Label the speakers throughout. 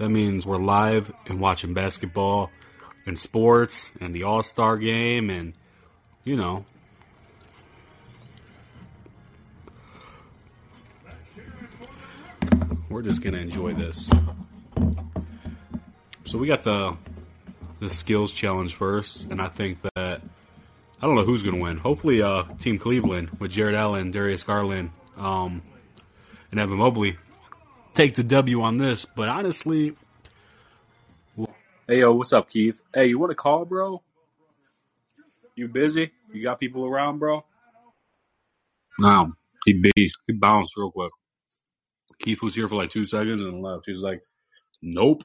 Speaker 1: That means we're live and watching basketball and sports and the All Star game and, you know. We're just going to enjoy this. So we got the the skills challenge first, and I think that I don't know who's going to win. Hopefully, uh, Team Cleveland with Jarrett Allen, Darius Garland, um, and Evan Mobley take the W on this. But honestly, hey yo, what's up, Keith? Hey, you want to call, bro? You busy? You got people around, bro? No, he beat. He bounced real quick. Keith was here for like two seconds and left. He was like, "Nope."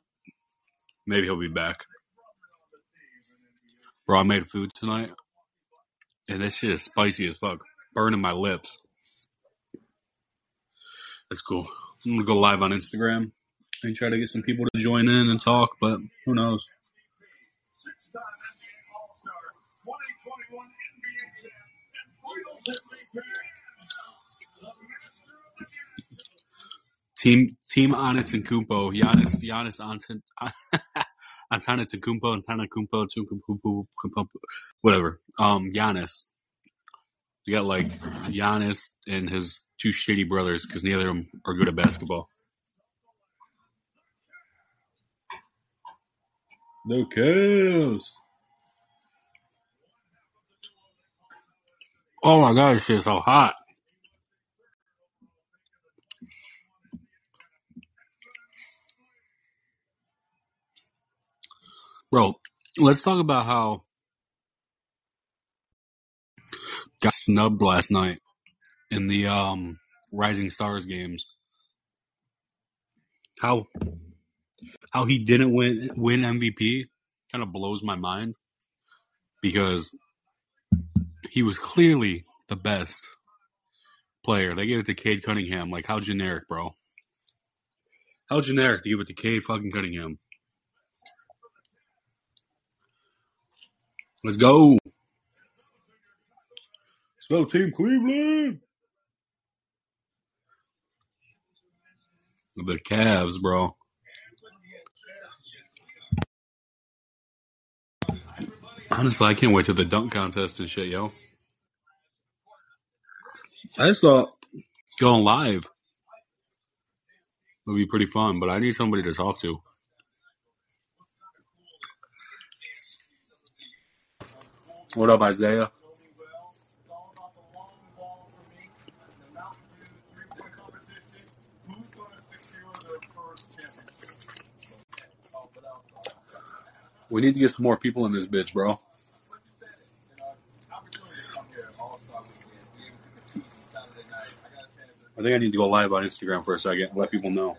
Speaker 1: Maybe he'll be back. Bro, I made food tonight, and this shit is spicy as fuck, burning my lips. That's cool. I'm gonna go live on Instagram and try to get some people to join in and talk, but who knows? Team Team Antetokounmpo, Giannis Giannis Antetokounmpo Antetokounmpo Antetokounmpo whatever. Um, Giannis. You got like Giannis and his two shitty brothers because neither of them are good at basketball. No cares. Oh my god, this shit's so hot. Bro, let's talk about how got snubbed last night in the um Rising Stars games. How how he didn't win win MVP kind of blows my mind because he was clearly the best player. They gave it to Cade Cunningham. Like how generic, bro? How generic to give it to Cade fucking Cunningham? Let's go. Let's go, Team Cleveland. The Cavs, bro. Honestly, I can't wait till the dunk contest and shit, yo. I just thought going live would be pretty fun, but I need somebody to talk to. What up, Isaiah? We need to get some more people in this bitch, bro. I think I need to go live on Instagram for a second and let people know.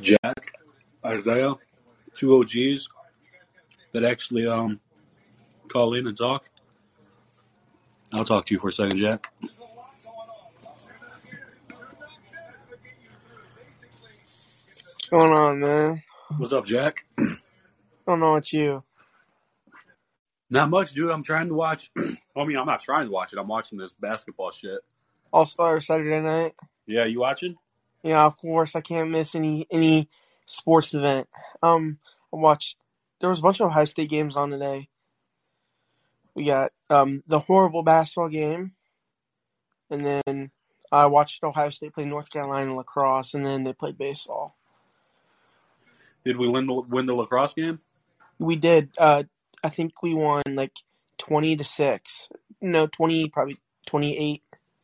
Speaker 1: Jack, Isaiah, two OGs that actually um call in and talk. I'll talk to you for a second, Jack.
Speaker 2: What's going on, man?
Speaker 1: What's up, Jack?
Speaker 2: I don't know what you.
Speaker 1: Not much, dude. I'm trying to watch. I mean, I'm not trying to watch it. I'm watching this basketball shit.
Speaker 2: All Star Saturday night.
Speaker 1: Yeah, you watching?
Speaker 2: Yeah, of course. I can't miss any any sports event. Um, I watched. There was a bunch of Ohio State games on today. We got um the horrible basketball game, and then I watched Ohio State play North Carolina lacrosse, and then they played baseball.
Speaker 1: Did we win the win the lacrosse game?
Speaker 2: We did. Uh, I think we won like twenty to six. No, twenty probably twenty eight.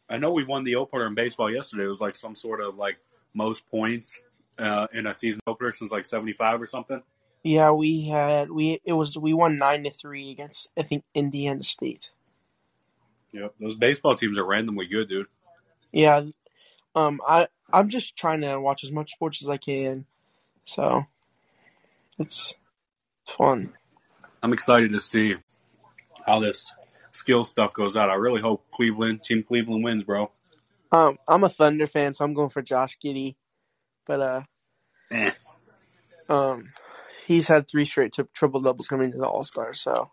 Speaker 1: I know we won the opener in baseball yesterday. It was like some sort of like most points uh, in a season opener since like seventy five or something.
Speaker 2: Yeah, we had we it was we won nine to three against I think Indiana State.
Speaker 1: Yep, those baseball teams are randomly good, dude.
Speaker 2: Yeah, um, I I'm just trying to watch as much sports as I can, so it's it's fun.
Speaker 1: I'm excited to see how this skill stuff goes out. I really hope Cleveland, Team Cleveland wins, bro.
Speaker 2: Um, I'm a Thunder fan, so I'm going for Josh Giddey, but uh,
Speaker 1: Eh.
Speaker 2: um, he's had three straight tri- triple doubles coming into the All Star, so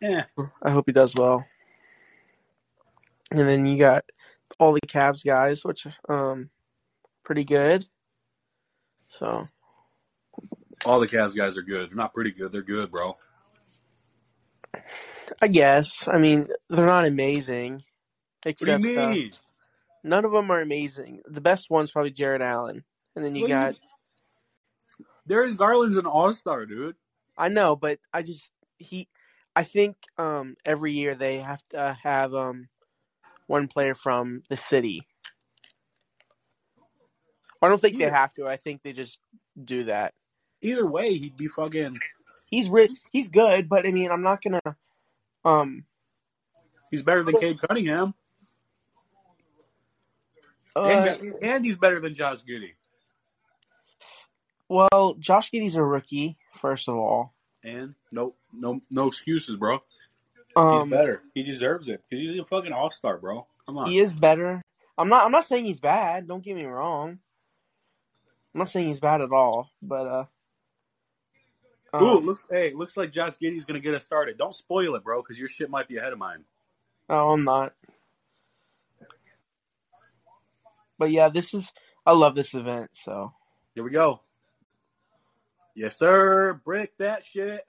Speaker 1: yeah,
Speaker 2: I hope he does well. and then you got all the Cavs guys, which um pretty good. So
Speaker 1: All the Cavs guys are good. They're not pretty good. They're good, bro.
Speaker 2: I guess I mean they're not amazing.
Speaker 1: What do you
Speaker 2: Except uh, none of them are amazing. The best one's probably Jarrett Allen, and then you
Speaker 1: What
Speaker 2: got
Speaker 1: Darius Garland's an all star, dude.
Speaker 2: I know, but I just he I think um every year they have to have um one player from the city. I don't think they have to. I think they just do that.
Speaker 1: Either way, he'd be fucking.
Speaker 2: He's ri- he's good, but I mean, I'm not gonna um
Speaker 1: He's better than Cade Cunningham,
Speaker 2: uh,
Speaker 1: and, and he's better than Josh Giddey.
Speaker 2: well, Josh Giddey's a rookie, first of all.
Speaker 1: And no, no, no excuses, bro.
Speaker 2: Um
Speaker 1: he's better. He deserves it because he's a fucking all star, bro. Come on.
Speaker 2: he is better. I'm not I'm not saying he's bad, don't get me wrong. I'm not saying he's bad at all, but uh
Speaker 1: Ooh,
Speaker 2: um,
Speaker 1: looks hey, looks like Josh Giddey's gonna get us started. Don't spoil it, bro, because your shit might be ahead of mine.
Speaker 2: Oh, I'm not. But yeah, this is I love this event, so
Speaker 1: Here we go. Yes, sir. Brick that shit.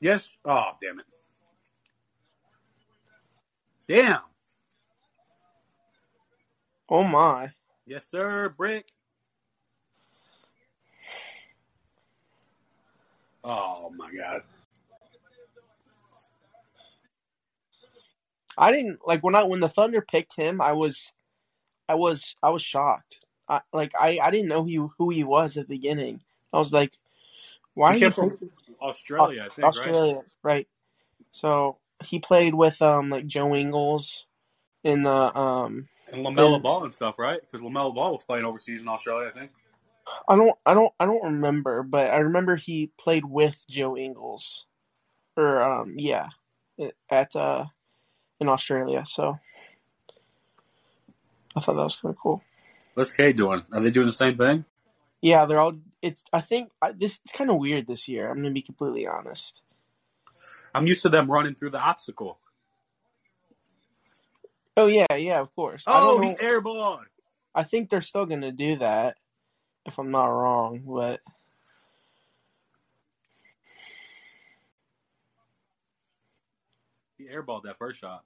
Speaker 1: Yes. Oh, damn it. Damn.
Speaker 2: oh my.
Speaker 1: Yes, sir. Brick. Oh my god.
Speaker 2: I didn't like when I when the Thunder picked him, I was I was I was shocked. I like I I didn't know he who he was at the beginning. I was like why
Speaker 1: He came from Australia, I think, right?
Speaker 2: Australia, right? So he played with um like Joe Ingles in the um
Speaker 1: And
Speaker 2: LaMelo
Speaker 1: Ball and stuff, right? Because LaMelo Ball was playing overseas in Australia, I think.
Speaker 2: I don't I don't I don't remember, but I remember he played with Joe Ingles. Or um yeah. At uh in Australia, so I thought that was kind of cool.
Speaker 1: What's K doing? Are they doing the same thing?
Speaker 2: Yeah, they're all it's I think I, this is kind of weird this year. I'm going to be completely honest.
Speaker 1: I'm used to them running through the obstacle.
Speaker 2: Oh yeah, yeah, of course.
Speaker 1: Oh, he's airborne.
Speaker 2: I think they're still going to do that if I'm not wrong, but
Speaker 1: He airballed that first shot.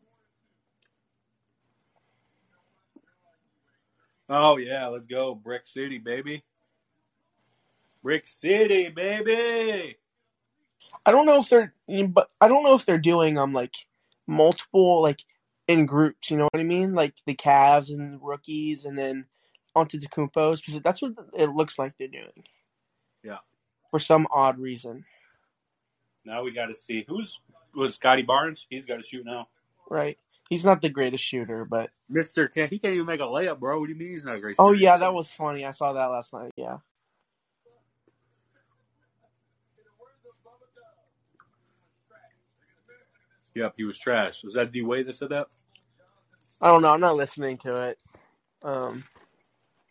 Speaker 1: Oh yeah, let's go. Brick City, baby. Brick City, baby.
Speaker 2: I don't know if they're but I don't know if they're doing um like multiple like in groups, you know what I mean? Like the Cavs and rookies and then Antetokounmpos because that's what it looks like they're doing.
Speaker 1: Yeah.
Speaker 2: For some odd reason,
Speaker 1: Now we got to see who's was Scottie Barnes. He's got to shoot now.
Speaker 2: right? He's not the greatest shooter, but
Speaker 1: Mister, can he can't even make a layup, bro. What do you mean he's not a great?
Speaker 2: oh
Speaker 1: shooter?
Speaker 2: yeah, that was funny. I saw that last night. Yeah.
Speaker 1: Yep, he was trash. Was that D Wade that said that?
Speaker 2: I don't know. I'm not listening to it. Um,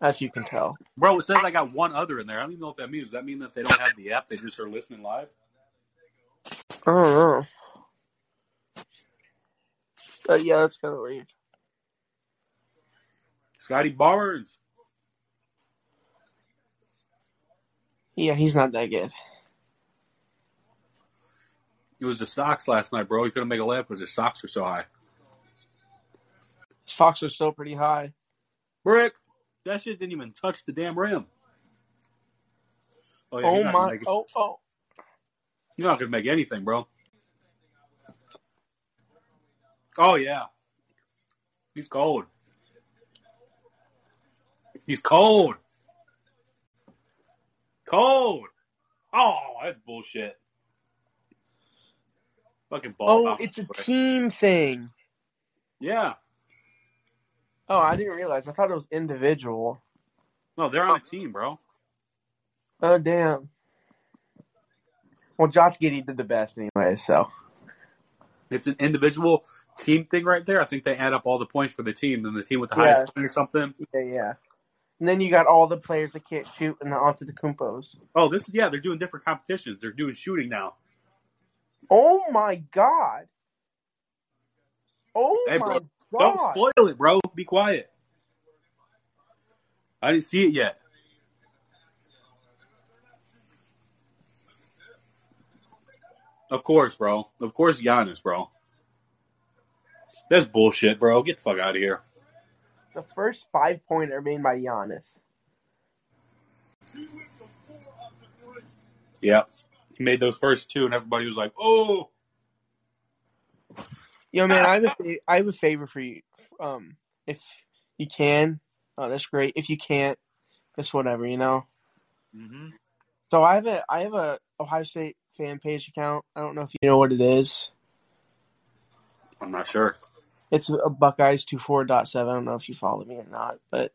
Speaker 2: as you can tell.
Speaker 1: Bro, it says I got one other in there. I don't even know what that means. Does that mean that they don't have the app? They just are listening live?
Speaker 2: I don't know. But yeah, that's kind of weird.
Speaker 1: Scottie Barnes.
Speaker 2: Yeah, he's not that good.
Speaker 1: It was the socks last night, bro. He couldn't make a layup because his socks were so high.
Speaker 2: Socks are still pretty high.
Speaker 1: Brick, that shit didn't even touch the damn rim. Oh, yeah,
Speaker 2: oh my! Oh oh!
Speaker 1: You're not gonna make anything, bro. Oh yeah, he's cold. He's cold. Cold. Oh, that's bullshit. Fucking ball.
Speaker 2: Oh, it's a team thing.
Speaker 1: Yeah.
Speaker 2: Oh, I didn't realize. I thought it was individual.
Speaker 1: No, they're on a team, bro.
Speaker 2: Oh damn. Well, Josh Giddey did the best anyway, so
Speaker 1: It's an individual team thing right there. I think they add up all the points for the team, and the team with the
Speaker 2: Yeah.
Speaker 1: highest point or something.
Speaker 2: yeah, yeah. And then you got all the players that can't shoot and Antetokounmpos.
Speaker 1: Oh, this is yeah. They're doing different competitions. They're doing shooting now.
Speaker 2: Oh my god! Oh
Speaker 1: Hey,
Speaker 2: my
Speaker 1: bro,
Speaker 2: god!
Speaker 1: Don't spoil it, bro. Be quiet. I didn't see it yet. Of course, bro. Of course, Giannis, bro. That's bullshit, bro. Get the fuck out of here.
Speaker 2: The first five pointer made by Giannis.
Speaker 1: Yep. He made those first two, and everybody was like, "Oh,
Speaker 2: Yo, man, I have a fa- I have a favor for you. Um, if you can, oh, that's great. If you can't, it's whatever, you know.
Speaker 1: mm-hmm.
Speaker 2: So I have a I have a Ohio State fan page account. I don't know if you know what it is.
Speaker 1: I'm not sure."
Speaker 2: It's a Buckeyes 24.7. I don't know if you follow me or not, but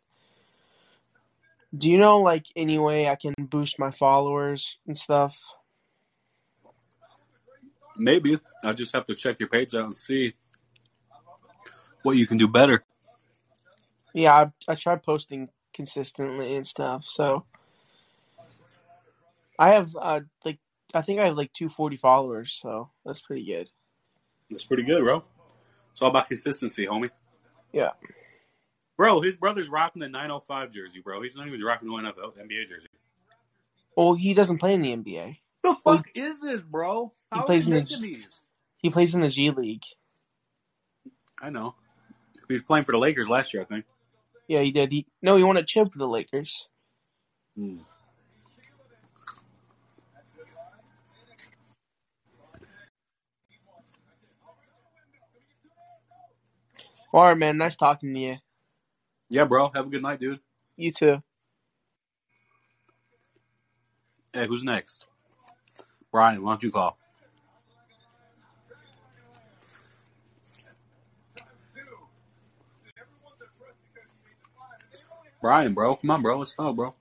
Speaker 2: do you know like any way I can boost my followers and stuff?
Speaker 1: Maybe I just have to check your page out and see what you can do better.
Speaker 2: Yeah, I I tried posting consistently and stuff. So I have uh like I think I have like 240 followers, so that's pretty good.
Speaker 1: That's pretty good, bro. It's all about consistency, homie.
Speaker 2: Yeah.
Speaker 1: Bro, his brother's rocking the 905 jersey, bro. He's not even rocking the NFL NBA jersey.
Speaker 2: Well, he doesn't play in the NBA.
Speaker 1: The
Speaker 2: Well,
Speaker 1: fuck is this, bro?
Speaker 2: he
Speaker 1: How are
Speaker 2: plays in the-
Speaker 1: these?
Speaker 2: He plays in the G League.
Speaker 1: I know. He was playing for the Lakers last year, I think.
Speaker 2: Yeah, he did. He no, he won a chip with the Lakers.
Speaker 1: Hmm.
Speaker 2: All right, man. Nice talking to you.
Speaker 1: Yeah, bro. Have a good night, dude.
Speaker 2: You too.
Speaker 1: Hey, who's next? Brian, why don't you call? Brian, bro. Come on, bro. Let's go, bro.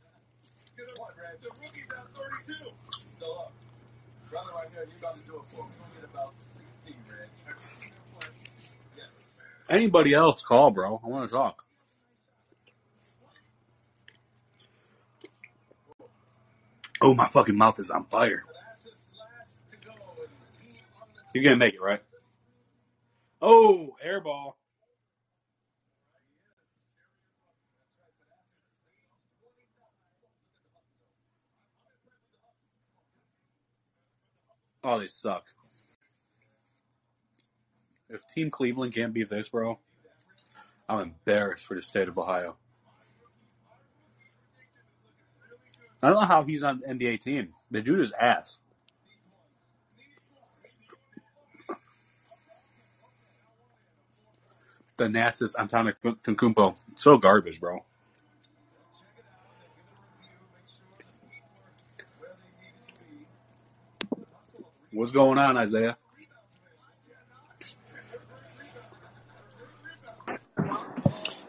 Speaker 1: Anybody else call, bro. I want to talk. Oh, my fucking mouth is on fire. You're gonna make it, right? Oh, airball. Oh, they suck. If Team Cleveland can't beat this, bro, I'm embarrassed for the state of Ohio. I don't know how he's on NBA team. The dude is ass. The nastiest Antetokounmpo. So garbage, bro. What's going on, Isaiah?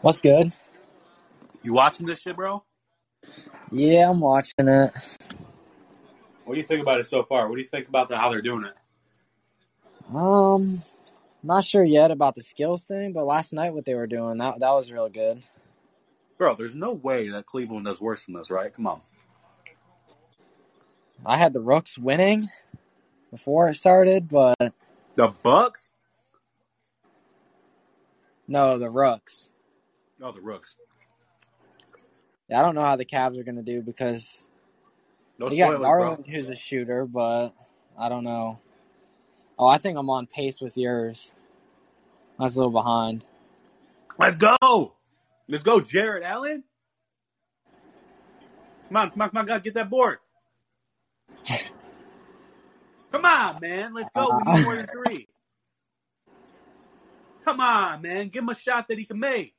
Speaker 3: What's good?
Speaker 1: You watching this shit, bro?
Speaker 3: Yeah, I'm watching it.
Speaker 1: What do you think about it so far? What do you think about the, how they're doing it?
Speaker 3: Um, not sure yet about the skills thing, but last night what they were doing that that was real good.
Speaker 1: Bro, there's no way that Cleveland does worse than this, right? Come on.
Speaker 3: I had the Rooks winning before it started, but
Speaker 1: The Bucks?
Speaker 3: no, the Rooks.
Speaker 1: Oh, the Rooks.
Speaker 3: Yeah, I don't know how the Cavs are gonna do because
Speaker 1: No
Speaker 3: they got
Speaker 1: spoilers, bro.
Speaker 3: Garland, who's a shooter, but I don't know. Oh, I think I'm on pace with yours. I was a little behind.
Speaker 1: Let's go. Let's go, Jarrett Allen. Come on, come on, come on, get that board. On, man. Let's go. We need more than three. Come on, man. Give him a shot that he can make.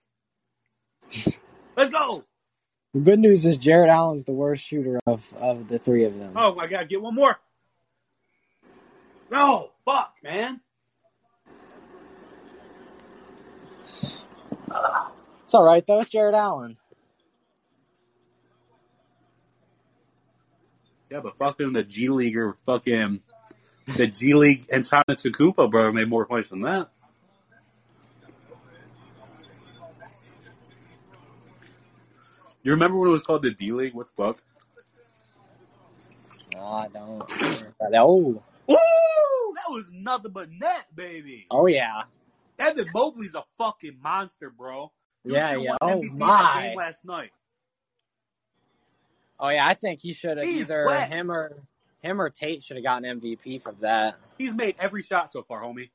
Speaker 1: Let's go.
Speaker 3: The good news is Jarrett Allen's the worst shooter of, of the three of them.
Speaker 1: Oh, I gotta get one more. No, fuck, man.
Speaker 3: It's all right though. It's Jarrett Allen.
Speaker 1: Yeah, but fucking the G Leaguer, fucking the G League and Antetokounmpo, brother made more points than that. You remember when it was called the D League? What the fuck?
Speaker 3: No, I don't. Oh,
Speaker 1: Ooh, that was nothing but net, baby.
Speaker 3: oh yeah.
Speaker 1: Evan Mobley's a fucking monster, bro. Dude
Speaker 3: Yeah, yeah. Oh, my.
Speaker 1: last night.
Speaker 3: Oh yeah, I think he should have either
Speaker 1: wet.
Speaker 3: him or him or Tate should have gotten MVP for that.
Speaker 1: He's made every shot so far, homie.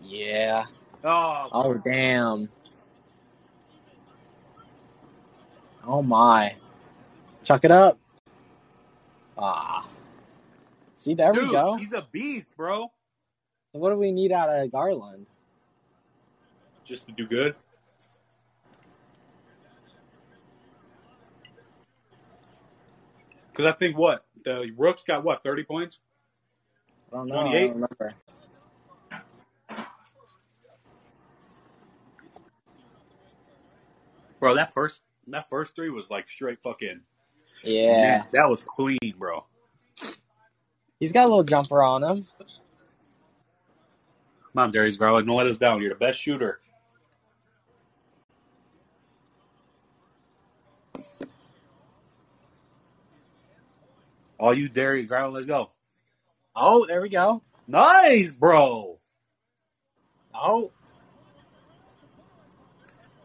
Speaker 3: Yeah.
Speaker 1: Oh,
Speaker 3: Oh damn. Oh my. Chuck it up. Ah. See, there
Speaker 1: dude,
Speaker 3: we go.
Speaker 1: he's a beast, bro.
Speaker 3: So what do we need out of Garland?
Speaker 1: Just to do good. Because I think what Uh, the Rooks got what thirty points.
Speaker 3: I don't know. I
Speaker 1: 28?
Speaker 3: don't remember.
Speaker 1: Bro, that first that first three was like straight fucking.
Speaker 3: Yeah.
Speaker 1: Man, that was clean, bro.
Speaker 3: He's got a little jumper on him.
Speaker 1: Come on, Darius Garland, don't let us down. You're the best shooter. All you Darius Garland, let's go.
Speaker 3: Oh, there we go.
Speaker 1: Nice, bro.
Speaker 3: Oh.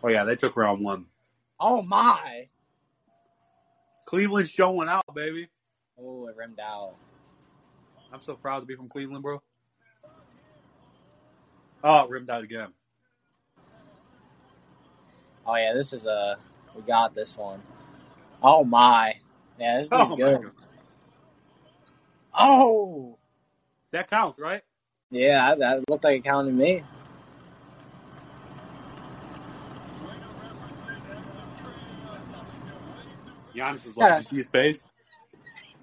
Speaker 1: Oh yeah, they took round one.
Speaker 3: Oh my.
Speaker 1: Cleveland showing out, baby.
Speaker 3: Oh, it rimmed out.
Speaker 1: I'm so proud to be from Cleveland, bro. Oh, it rimmed out again.
Speaker 3: Oh yeah, this is a we got this one. Oh my. Yeah, this is
Speaker 1: Oh,
Speaker 3: good.
Speaker 1: God.
Speaker 3: Oh.
Speaker 1: That counts, right?
Speaker 3: Yeah, that looked like it counted to me.
Speaker 1: Giannis is like, you see his face?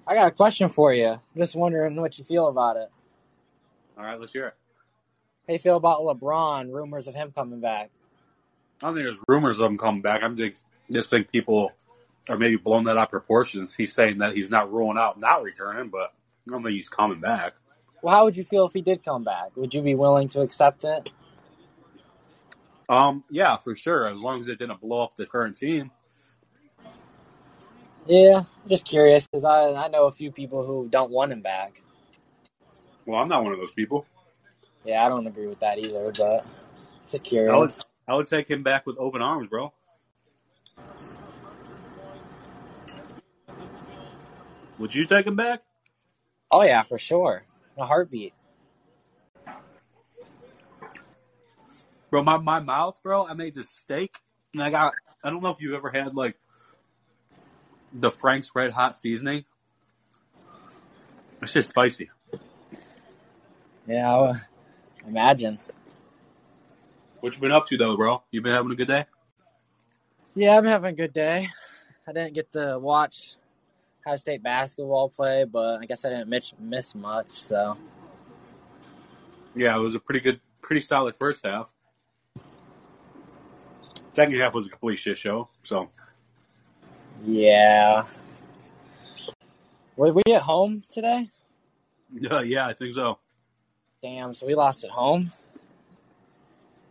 Speaker 3: I got a question for you. Just wondering what you feel about it.
Speaker 1: All right, let's hear it.
Speaker 3: How you feel about LeBron? Rumors of him coming back.
Speaker 1: I don't think there's rumors of him coming back. I'm just, just think people are maybe blowing that out of proportions. He's saying that he's not ruling out not returning, but I don't think he's coming back.
Speaker 3: Well, how would you feel if he did come back? Would you be willing to accept it?
Speaker 1: Um, yeah, for sure. As long as it didn't blow up the current team.
Speaker 3: Yeah, just curious because I I know a few people who don't want him back.
Speaker 1: Well, I'm not one of those people.
Speaker 3: Yeah, I don't agree with that either, but just
Speaker 1: I
Speaker 3: curious.
Speaker 1: would, I would take him back with open arms, bro. Would you take him back?
Speaker 3: Oh yeah, for sure. In a heartbeat.
Speaker 1: Bro, my, my mouth, bro, I made this steak and I got, I don't know if you've ever had like the Frank's Red Hot seasoning. That shit's spicy.
Speaker 3: Yeah, I would imagine.
Speaker 1: What you been up to though, bro? You been having a good day?
Speaker 3: Yeah, I'm having a good day. I didn't get to watch Ohio State basketball play, but I guess I didn't miss, miss much. So
Speaker 1: Yeah, it was a pretty good, pretty solid first half. Second half was a complete shit show. So
Speaker 3: yeah. Were we at home today?
Speaker 1: yeah, yeah, I think so.
Speaker 3: Damn, so we lost at home.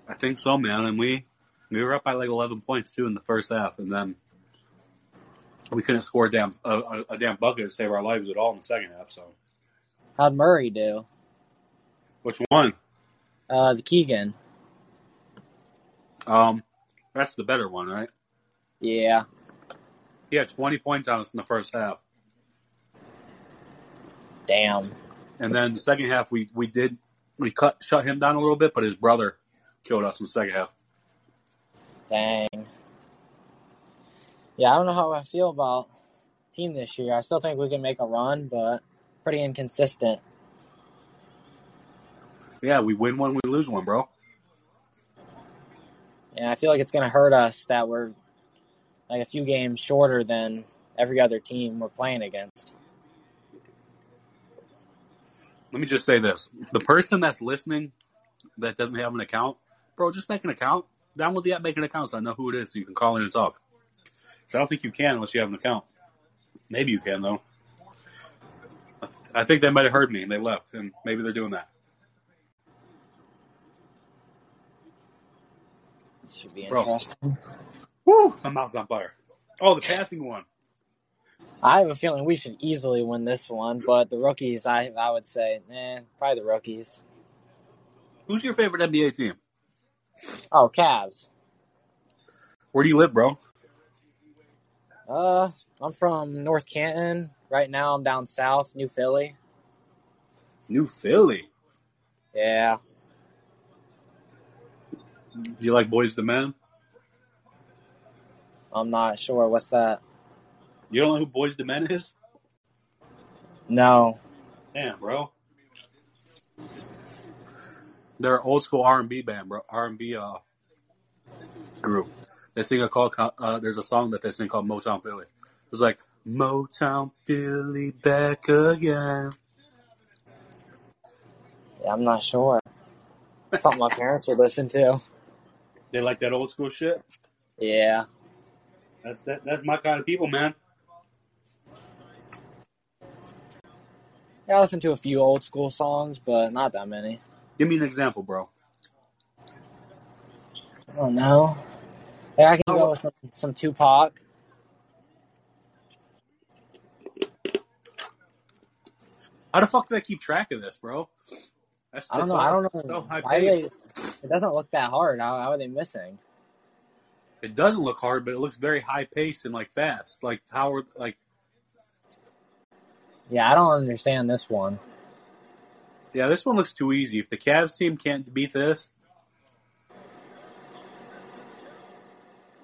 Speaker 1: I think so, man. And we we were up by like eleven points too in the first half, and then we couldn't score a damn a, a, damn bucket to save our lives at all in the second half. So
Speaker 3: How'd Murray do?
Speaker 1: which one?
Speaker 3: Uh, the Keegan.
Speaker 1: Um, that's the better one, right?
Speaker 3: Yeah.
Speaker 1: He had twenty points on us in the first half,
Speaker 3: Damn.
Speaker 1: and then the second half we we did we cut shut him down a little bit, but his brother killed us in the second half.
Speaker 3: Dang. Yeah, I don't know how I feel about team this year. I still think we can make a run, but pretty inconsistent.
Speaker 1: Yeah, we win one, we lose one, bro.
Speaker 3: And I feel like it's going to hurt us that we're like a few games shorter than every other team we're playing against.
Speaker 1: Let me just say this: the person that's listening that doesn't have an account, bro, just make an account. Download the app, make an account, so I know who it is, so you can call in and talk. So I don't think you can unless you have an account. Maybe you can though. I think they might have heard me and they left, and maybe they're doing that.
Speaker 3: Should be
Speaker 1: Bro.
Speaker 3: interesting.
Speaker 1: Woo! My mouth's on fire. Oh, the passing one.
Speaker 3: I have a feeling we should easily win this one, but the rookies, I I would say, eh, probably the rookies.
Speaker 1: Who's your favorite NBA team?
Speaker 3: Oh, Cavs.
Speaker 1: Where do you live, bro?
Speaker 3: Uh, I'm from North Canton. Right now, I'm down south, New Philly.
Speaker 1: New Philly.
Speaker 3: Yeah.
Speaker 1: Do you like Boyz II Men?
Speaker 3: I'm not sure. What's that?
Speaker 1: You don't know who Boyz II Men is?
Speaker 3: No.
Speaker 1: Damn, bro. They're an old school R and B band, bro. R and B uh group. They sing a called uh, there's a song that they sing called Motown Philly. It's like Motown Philly back again.
Speaker 3: Yeah, I'm not sure. It's something my parents would listen to.
Speaker 1: They like that old school shit.
Speaker 3: Yeah.
Speaker 1: That's that, that's my kind of people, man.
Speaker 3: Yeah, I listen to a few old school songs, but not that many.
Speaker 1: Give me an example, bro.
Speaker 3: I don't know. Yeah, I can go with some, some Tupac.
Speaker 1: How the fuck do they keep track of this, bro? That's,
Speaker 3: I don't know. I don't know.
Speaker 1: So
Speaker 3: Why they, it doesn't look that hard. How, how are they missing?
Speaker 1: It doesn't look hard, but it looks very high paced and like fast. Like how are like
Speaker 3: Yeah, I don't understand this one.
Speaker 1: yeah, this one looks too easy. If the Cavs team can't beat this,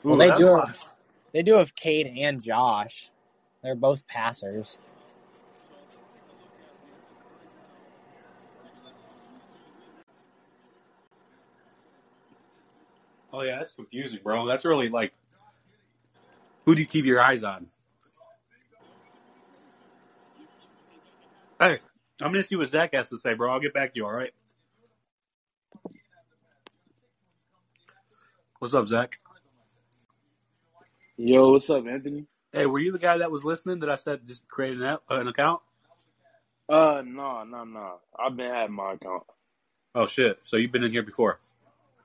Speaker 3: Well,
Speaker 1: Ooh,
Speaker 3: they do. Have, they do have Cade and Josh. They're both passers.
Speaker 1: Oh yeah, that's confusing, bro. That's really like, who do you keep your eyes on? Hey, I'm gonna see what Zach has to say, bro. I'll get back to you. All right. What's up, Zach?
Speaker 4: Yo, what's up, Anthony?
Speaker 1: Hey, were you the guy that was listening that I said just create an, app, an account?
Speaker 4: Uh, no, no, no. I've been having my account.
Speaker 1: Oh shit! So you've been in here before?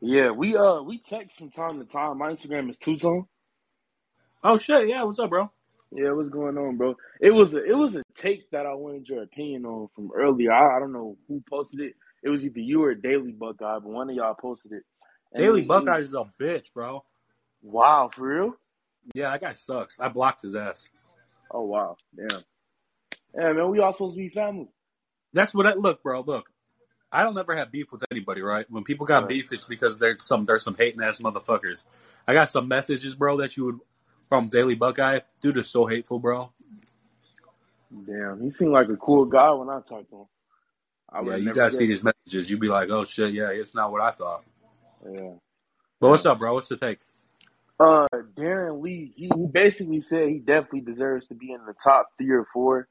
Speaker 4: Yeah, we uh we text from time to time. My Instagram is Tucson.
Speaker 1: Oh shit! Yeah, what's up, bro?
Speaker 4: Yeah, what's going on, bro? It was a it was a take that I wanted your opinion on from earlier. I, I don't know who posted it. It was either you or Daily Buckeye, but one of y'all posted it. And
Speaker 1: Daily Buckeye is a bitch, bro.
Speaker 4: Wow, for real?
Speaker 1: Yeah, that guy sucks. I blocked his ass.
Speaker 4: Oh wow, damn. Yeah, man, we all supposed to be family.
Speaker 1: That's what I look, bro. Look, I don't ever have beef with anybody, right? When people got
Speaker 4: Right.
Speaker 1: beef, it's because there's some there's some hating ass motherfuckers. I got some messages, bro, that you would from Daily Buckeye. Dude is so hateful, bro.
Speaker 4: Damn, he seemed like a cool guy when I talked to him. I
Speaker 1: yeah, you guys see his messages, you'd be like, oh shit, yeah, it's not what I thought.
Speaker 4: Yeah.
Speaker 1: But what's up, bro? What's the take?
Speaker 4: Uh, Darron Lee, he, basically said he definitely deserves to be in the top three or four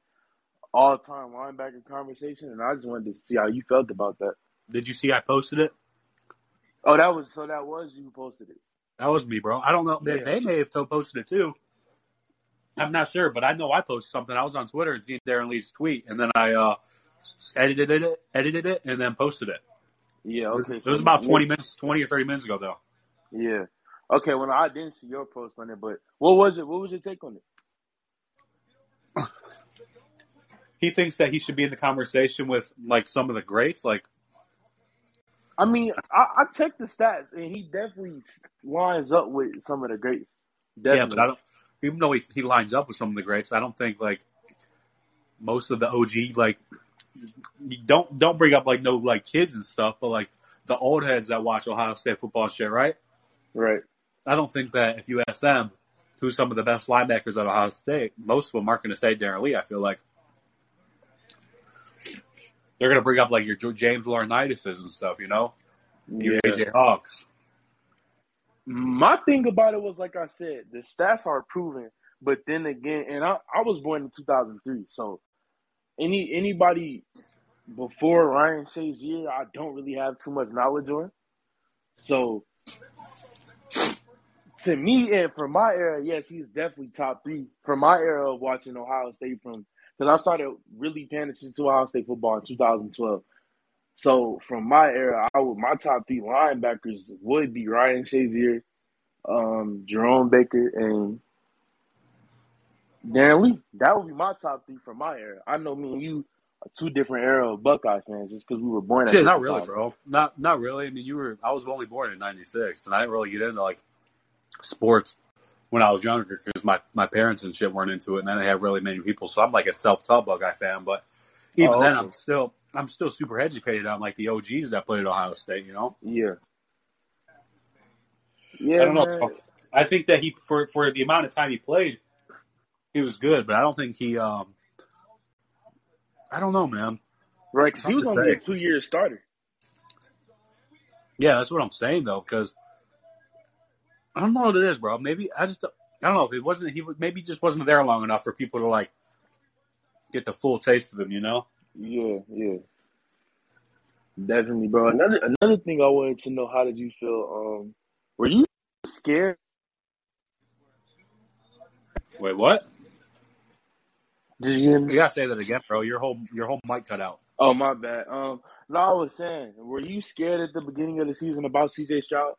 Speaker 4: all time linebacker conversation, and I just wanted to see how you felt about that.
Speaker 1: Did you see I posted it?
Speaker 4: Oh, that was so that was you posted it.
Speaker 1: That was me, bro. I don't know. They,
Speaker 4: Yeah.
Speaker 1: they may have to- posted it too. I'm not sure, but I know I posted something. I was on Twitter and seen Darron Lee's tweet, and then I uh, edited it, edited it, and then posted it.
Speaker 4: Yeah, okay.
Speaker 1: It was about 20 minutes, 20 or 30 minutes ago, though.
Speaker 4: Yeah. Okay, well, I didn't see your post on it, but what was it? What was your take on it?
Speaker 1: He thinks that he should be in the conversation with like some of the greats. Like,
Speaker 4: I mean, I, I checked the stats, and he definitely lines up with some of the greats. Definitely.
Speaker 1: yeah, but I don't. Even though he, he lines up with some of the greats, I don't think like most of the OG like don't don't bring up like no like kids and stuff, but like the old heads that watch Ohio State football shit, right?
Speaker 4: Right.
Speaker 1: I don't think that if you ask them who's some of the best linebackers at Ohio State, most of them aren't going to say Darron Lee. I feel like they're going to bring up like your James Laurinaitis and stuff, you know, your
Speaker 4: Yeah.
Speaker 1: AJ Hawks.
Speaker 4: My thing about it was, like I said, the stats are proven, but then again, and I, I was born in 2003, so any anybody before Ryan Shazier, I don't really have too much knowledge on. So to me, and for my era, yes, he's definitely top three. For my era of watching Ohio State from, because I started really paying attention to Ohio State football in 2012. So from my era, I would my top three linebackers would be Ryan Shazier, um, Jerome Baker, and Darron Lee. That would be my top three from my era. I know me and you are two different era of Buckeye fans just because we were born. At
Speaker 1: Shit, not really,
Speaker 4: times.
Speaker 1: bro. Not not really. I mean, you were. I was only born in '96, and I didn't really get into like sports when I was younger because my my parents and shit weren't into it, and I didn't have really many people. So I'm like a self-taught Buckeye fan, but even
Speaker 4: Oh,
Speaker 1: then,
Speaker 4: okay.
Speaker 1: I'm still I'm still super educated on like the OGs that played at Ohio State. You know,
Speaker 4: Yeah. Yeah,
Speaker 1: I don't know.
Speaker 4: man.
Speaker 1: I think that he for for the amount of time he played, he was good, but I don't think he. um I don't know, man.
Speaker 4: Right, because he was only a two-year starter.
Speaker 1: Yeah, that's what I'm saying though, because I don't know what it is, bro. Maybe I just I don't know if it wasn't he was- maybe just wasn't there long enough for people to like get the full taste of him, you know?
Speaker 4: Yeah, yeah. Definitely, bro. Another another thing I wanted to know, how did you feel? Um, were you scared?
Speaker 1: Wait, what?
Speaker 4: Did you hear
Speaker 1: You gotta say that again, bro. Your whole your whole mic cut out.
Speaker 4: Oh, my bad. Um, no, I was saying, were you scared at the beginning of the season about CJ Stroud,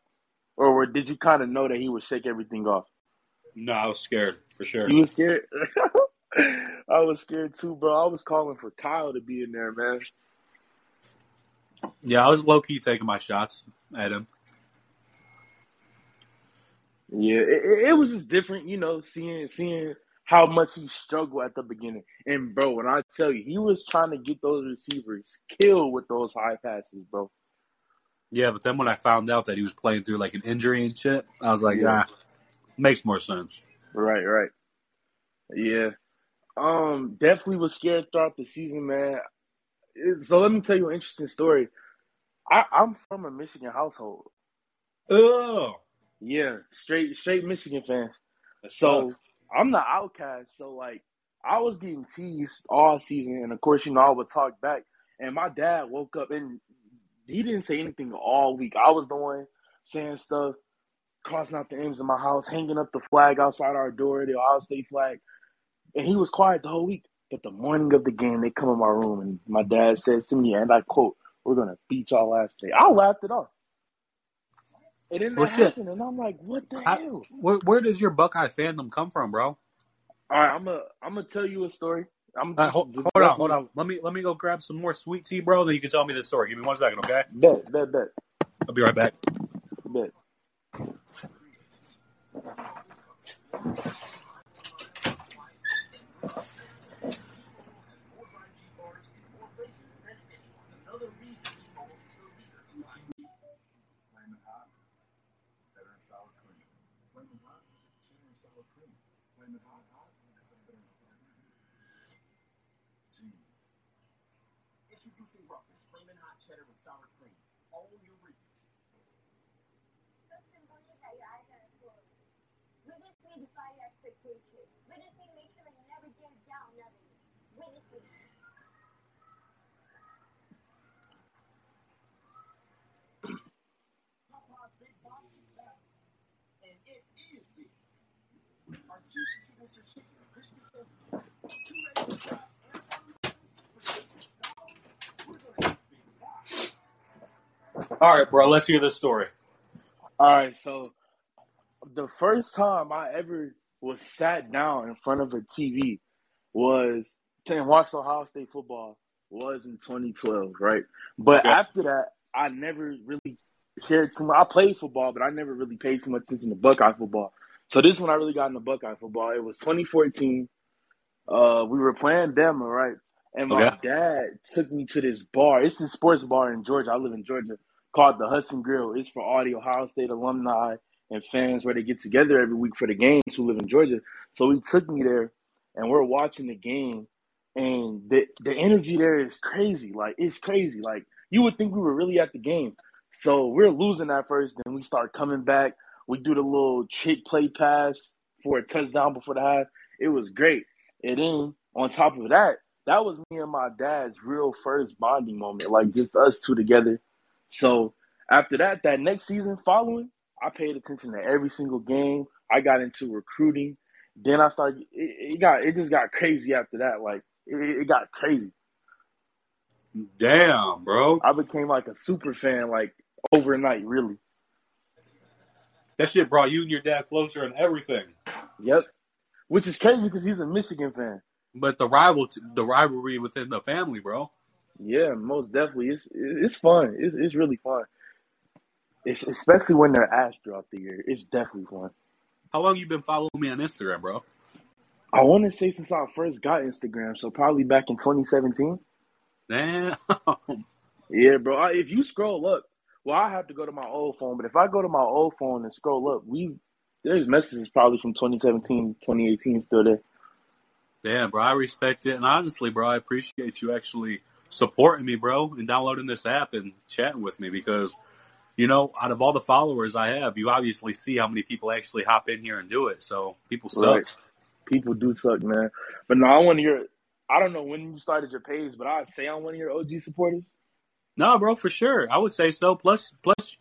Speaker 4: or were, did you kind of know that he would shake everything off?
Speaker 1: No, I was scared for sure.
Speaker 4: You was scared. I was scared too, bro. I was calling for Kyle to be in there, man.
Speaker 1: Yeah, I was low key taking my shots at him.
Speaker 4: Yeah, it, it- it was just different, you know, seeing seeing how much he struggled at the beginning. And bro, when I tell you, he was trying to get those receivers killed with those high passes, bro.
Speaker 1: Yeah, but then when I found out that he was playing through like an injury and shit, I was like,
Speaker 4: Yeah.
Speaker 1: ah, makes more sense.
Speaker 4: Right, right. Yeah. Um, definitely was scared throughout the season, man. So let me tell you an interesting story. I, I'm from a Michigan household.
Speaker 1: Oh,
Speaker 4: Yeah, straight straight Michigan fans.
Speaker 1: that
Speaker 4: So
Speaker 1: sucks.
Speaker 4: I'm the outcast. So like I was getting teased all season, and of course, you know, I would talk back. And my dad woke up and he didn't say anything all week. I was the one saying stuff, crossing out the M's in my house, hanging up the flag outside our door, the Ohio State flag. And he was quiet the whole week. But the morning of the game, they come in my room, and my dad says to me, and I quote, "We're gonna beat y'all last day. I laughed it off. And then
Speaker 1: Well,
Speaker 4: that happened, and I'm like, "What the
Speaker 1: I-
Speaker 4: hell?"
Speaker 1: where, where does your Buckeye fandom come from, bro?
Speaker 4: All right, I'm gonna I'm gonna tell you a story. I'm just,
Speaker 1: hold, hold on, hold on. Let me let me go grab some more sweet tea, bro. Then you can tell me this story. Give me one second, okay?
Speaker 4: Bet, bet, bet,
Speaker 1: I'll be right back.
Speaker 4: bet.
Speaker 5: All your reasons.
Speaker 6: Something believe that your eyes are closed. Witness me defy expectations. Witness me make sure you never dare doubt nothing. Witness me.
Speaker 5: Popeye's Big Box is back. And it is big. Our juicy signature chicken, crispy chicken, two regular fries, and fries for $6. We're gonna have big box.
Speaker 1: All right, bro. Let's hear the story.
Speaker 4: All right, so the first time I ever was sat down in front of a TV was to watch Ohio State football was in 2012, right? But after that, I never really cared too much. I played football, but I never really paid too much attention to Buckeye football. So this one I really got into Buckeye football. It was 2014. Uh, we were playing Bama, right? And my
Speaker 1: Okay.
Speaker 4: dad took me to this bar. It's a sports bar in Georgia. I live in Georgia called the Hudson Grill. It's for all the Ohio State alumni and fans where they get together every week for the games who live in Georgia. So he took me there and we're watching the game and the the energy there is crazy. Like it's crazy. Like you would think we were really at the game. So we're losing at first, then we start coming back. We do the little trick play pass for a touchdown before the half. It was great. And then on top of that, that was me and my dad's real first bonding moment, like just us two together. So after that, that next season following, I paid attention to every single game. I got into recruiting. Then I started. It, it got. It just got crazy after that. Like it, it got crazy.
Speaker 1: Damn, bro.
Speaker 4: I became like a super fan, like overnight. Really.
Speaker 1: That shit brought you and your dad closer and everything.
Speaker 4: Yep. Which is crazy because he's a Michigan fan.
Speaker 1: but the rival, the rivalry within the family, bro.
Speaker 4: Yeah, most definitely. It's it's fun. It's it's really fun. It's especially when they're asked throughout the year. It's definitely fun.
Speaker 1: How long you been following me on Instagram, bro?
Speaker 4: I want to say since I first got Instagram, so probably back in 2017.
Speaker 1: Damn.
Speaker 4: Yeah, bro. I, if you scroll up, well, I have to go to my old phone, but if I go to my old phone and scroll up, we there's messages probably from 2017, 2018 still there.
Speaker 1: Damn, bro. I respect it, and honestly, bro, I appreciate you actually supporting me, bro, and downloading this app and chatting with me because, you know, out of all the followers I have, you obviously see how many people actually hop in here and do it. So people suck.
Speaker 4: Right. People do suck, man. But no, I want to hear. I don't know when you started your page, but I'd say I'm one of your OG supporters.
Speaker 1: No, bro, for sure. I would say so. Plus, plus,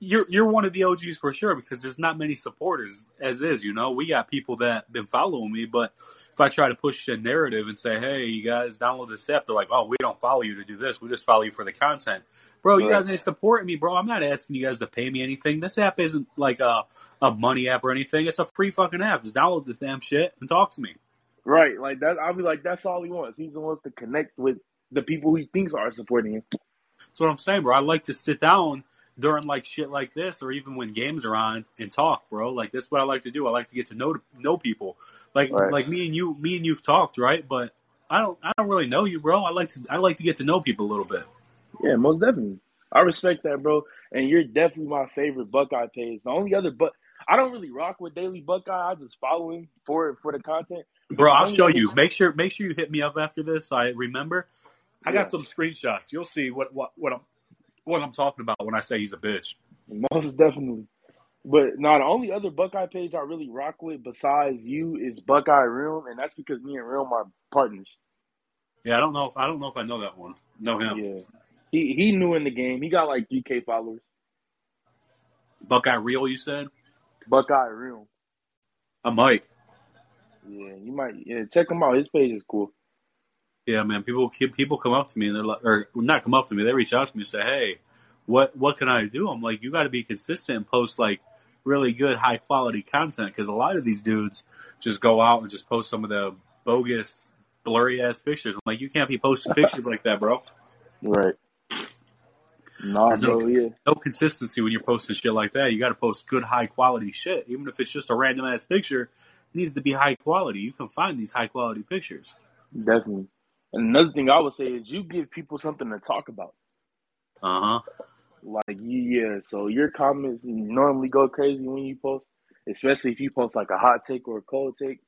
Speaker 1: you're you're one of the OGs for sure because there's not many supporters as is. You know, we got people that been following me, but if I try to push a narrative and say, "Hey, you guys download this app," they're like, "Oh, we don't follow you to do this. We just follow you for the content." Bro, you
Speaker 4: Right.
Speaker 1: guys ain't supporting me, bro. I'm not asking you guys to pay me anything. This app isn't like a a money app or anything. It's a free fucking app. Just download this damn shit and talk to me.
Speaker 4: Right, like that. I'll be like, that's all he wants. He just wants to connect with the people he thinks are supporting him.
Speaker 1: That's what I'm saying, bro. I like to sit down during like shit like this, or even when games are on and talk, bro. Like that's what I like to do. I like to get to know know people. Like
Speaker 4: Right.
Speaker 1: like me and you, me and you've talked, right? But I don't I don't really know you, bro. I like to I like to get to know people a little bit.
Speaker 4: Yeah, most definitely. I respect that, bro. And you're definitely my favorite Buckeye page. The only other, but I don't really rock with Daily Buckeye. I just follow him for for the content.
Speaker 1: Bro, I'll show you. Make sure make sure you hit me up after this. So I remember. I
Speaker 4: Yeah.
Speaker 1: got some screenshots. You'll see what what what I'm what I'm talking about when I say he's a bitch.
Speaker 4: Most definitely. But no, the only other Buckeye page I really rock with besides you is Buckeye Realm, and that's because me and Realm are partners.
Speaker 1: Yeah, I don't know if I don't know if I know that one. Know him.
Speaker 4: Yeah. He he knew in the game. He got like 3K followers.
Speaker 1: Buckeye Real, you said?
Speaker 4: Buckeye Realm.
Speaker 1: I might.
Speaker 4: Yeah, you might yeah, check him out. His page is cool.
Speaker 1: Yeah, man. People people come up to me and they're like, or not come up to me. They reach out to me and say, "Hey, what what can I do?" I'm like, "You got to be consistent and post like really good, high quality content because a lot of these dudes just go out and just post some of the bogus, blurry ass pictures. I'm like, you can't be posting pictures like that, bro.
Speaker 4: Right. Nah,
Speaker 1: no-
Speaker 4: yeah.
Speaker 1: No consistency when you're posting shit like that. You got to post good, high quality shit, even if it's just a random ass picture. It needs to be high quality. You can find these high quality pictures.
Speaker 4: Definitely. And another thing I would say is you give people something to talk about.
Speaker 1: Uh huh.
Speaker 4: Like yeah, so your comments normally go crazy when you post, especially if you post like a hot take or a cold take.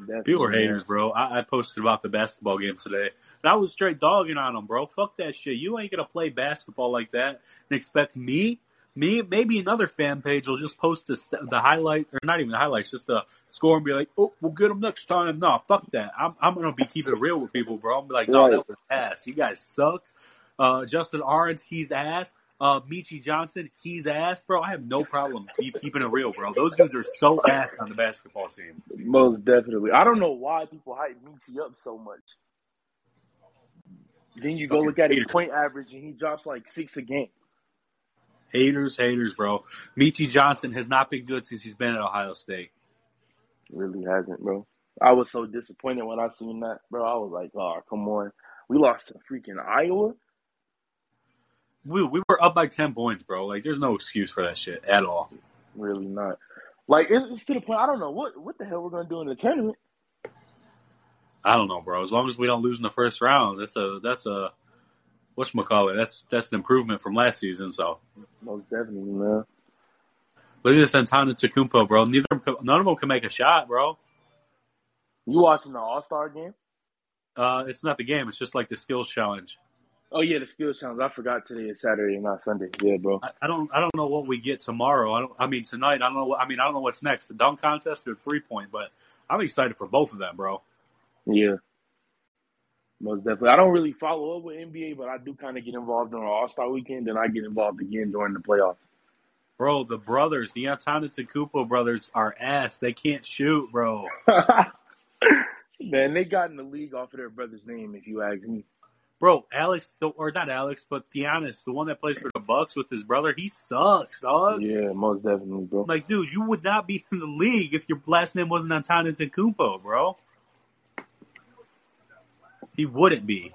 Speaker 4: Definitely,
Speaker 1: People are
Speaker 4: man.
Speaker 1: haters, bro. I, I posted about the basketball game today, and I was straight dogging on them, bro. Fuck that shit. You ain't gonna play basketball like that and expect me, me, maybe another fan page will just post the, st- the highlight, or not even the highlights, just the score and be like, "Oh, we'll get them next time." No, fuck that. I'm, I'm gonna be keeping it real with people, bro. I'm be like, "No,
Speaker 4: Right.
Speaker 1: that was ass. You guys sucked." Uh, Justin Ahrens, he's ass. Uh, Meechie Johnson, he's ass, bro. I have no problem keep, keeping it real, bro. Those dudes are so ass on the basketball team.
Speaker 4: Most definitely. I don't know why people hype Meechie up so much. Then you go look at his point average and he drops like six a game.
Speaker 1: Haters, haters, bro. Meechie Johnson has not been good since he's been at Ohio State.
Speaker 4: Really hasn't, bro. I was so disappointed when I seen that, bro. I was like, oh, come on. We lost to freaking Iowa.
Speaker 1: We, we were up by 10 points, bro. Like, there's no excuse for that shit at all.
Speaker 4: Really not. Like it's, it's to the point. I don't know what what the hell we're gonna do in the tournament.
Speaker 1: I don't know, bro. As long as we don't lose in the first round, that's a, that's a, whatchamacallit, that's, that's an improvement from last season, so.
Speaker 4: Most definitely, man.
Speaker 1: Look at this Antetokounmpo, bro. Neither, none of them can make a shot, bro.
Speaker 4: You watching the All Star game?
Speaker 1: Uh, it's not the game. It's just like the skills challenge.
Speaker 4: Oh yeah, the skills challenge. I forgot today is Saturday, not Sunday. Yeah, bro.
Speaker 1: I, I don't, I don't know what we get tomorrow. I don't, I mean, tonight, I don't know what, I mean, I don't know what's next, the dunk contest or three point, but I'm excited for both of them, bro.
Speaker 4: Yeah. Most definitely. I don't really follow up with NBA, but I do kind of get involved during All Star weekend, and I get involved again during the playoffs.
Speaker 1: Bro, the brothers, the Antetokounmpo brothers are ass. They can't shoot, bro.
Speaker 4: Man, they got in the league off of their brother's name, if you ask me.
Speaker 1: Bro, Alex, or not Alex, but Giannis, the one that plays for the Bucks with his brother, he sucks, dog.
Speaker 4: Yeah, most definitely, bro.
Speaker 1: Like, dude, you would not be in the league if your last name wasn't Antetokounmpo, bro. He wouldn't be.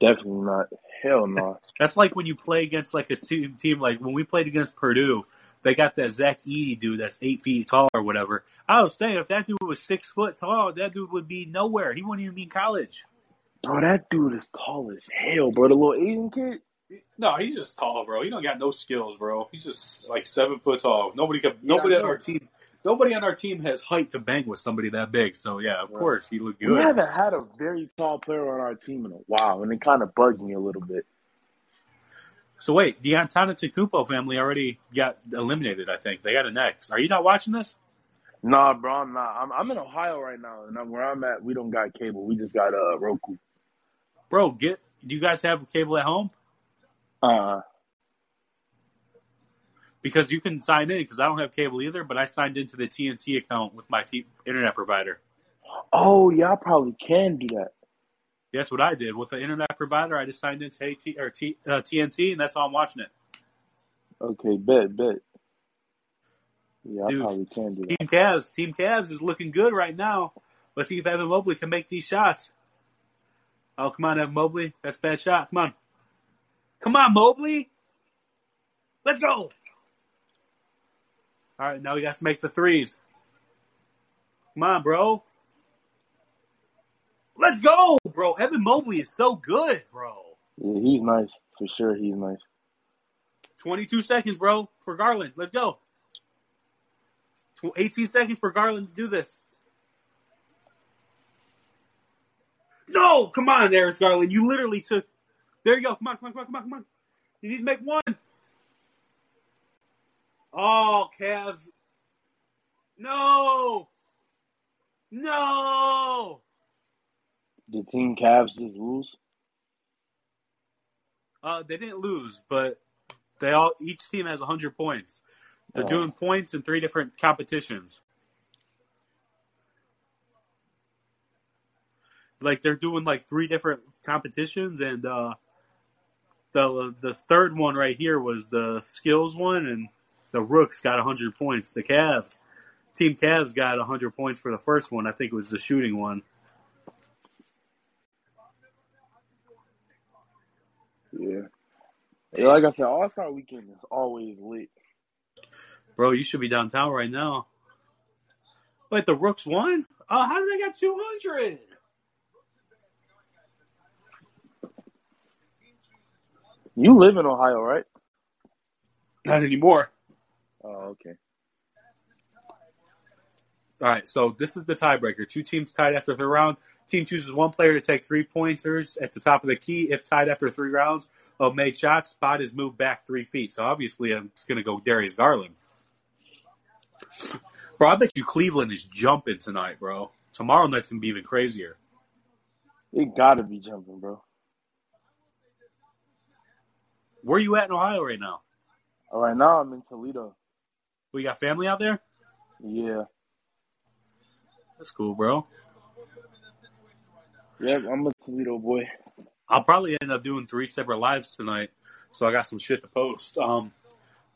Speaker 4: Definitely not. Hell no.
Speaker 1: That's like when you play against like a team, team like when we played against Purdue. They got that Zach Edey dude that's eight feet tall or whatever. I was saying if that dude was six foot tall, that dude would be nowhere. He wouldn't even be in college.
Speaker 4: Bro, that dude is tall as hell, bro. The little Asian kid.
Speaker 1: No, he's just tall, bro. He don't got no skills, bro. He's just like seven foot tall. Nobody could.
Speaker 4: Yeah,
Speaker 1: nobody
Speaker 4: I
Speaker 1: on our team. Nobody on our team has height to bang with somebody that big. So yeah, of
Speaker 4: Right.
Speaker 1: course he looked good.
Speaker 4: We haven't had a very tall player on our team in a while, and it kind of bugged me a little bit.
Speaker 1: So wait, the Antetokounmpo family already got eliminated. I think they got a next. Are you not watching this,
Speaker 4: Nah, bro, I'm not. I'm, I'm in Ohio right now, and I'm, where I'm at, we don't got cable. We just got uh, Roku.
Speaker 1: bro? Get. Do you guys have cable at home?
Speaker 4: Uh,
Speaker 1: Because you can sign in. Because I don't have cable either, but I signed into the TNT account with my t- internet provider.
Speaker 4: oh yeah, I probably can do that.
Speaker 1: That's what I did with the internet provider. I just signed into AT or T, uh, TNT, and that's how I'm watching it.
Speaker 4: Okay, bet, bet. Yeah,
Speaker 1: Dude,
Speaker 4: I probably can do that.
Speaker 1: Team Cavs, Team Cavs is looking good right now. Let's see if Evan Mobley can make these shots. Oh, come on, Evan Mobley. That's a bad shot. Come on. Come on, Mobley. Let's go. All right, now we got to make the threes. Come on, bro. Let's go, bro. Evan Mobley is so good, bro.
Speaker 4: Yeah, he's nice for sure. He's nice.
Speaker 1: 22 seconds, bro, for Garland. Let's go. 18 seconds for Garland to do this. No, come on, Darius Garland. You literally took. There you go. Come on, come on, come on, come on, come on. You need to make one. Oh, Cavs. No. No.
Speaker 4: Did Team Cavs just lose?
Speaker 1: Uh, they didn't lose, but they all each team has 100 points. They're
Speaker 4: Oh.
Speaker 1: doing points in three different competitions. Like they're doing like three different competitions, and uh, the the third one right here was the skills one, and the Rooks got 100 points. The Cavs, Team Cavs got 100 points for the first one. I think it was the shooting one.
Speaker 4: Yeah. Yeah, like I said, All Star Weekend is always lit.
Speaker 1: Bro, you should be downtown right now. Wait, the Rooks won? Oh, how did they get 200?
Speaker 4: You live in Ohio, right?
Speaker 1: Not anymore.
Speaker 4: Oh, okay.
Speaker 1: All right, so this is the tiebreaker. Two teams tied after third round. Team chooses one player to take three pointers at the top of the key. If tied after three rounds of made shots, spot is moved back three feet. So obviously, I'm just going to go Darius Garland. Bro, I bet you Cleveland is jumping tonight, bro. Tomorrow night's going to be even crazier.
Speaker 4: It gotta be jumping, bro.
Speaker 1: Where are you at in Ohio right now?
Speaker 4: Right now I'm in Toledo.
Speaker 1: We got family out there?
Speaker 4: Yeah.
Speaker 1: That's cool, bro.
Speaker 4: Yep, I'm a Toledo boy.
Speaker 1: I'll probably end up doing three separate lives tonight, so I got some shit to post. Um,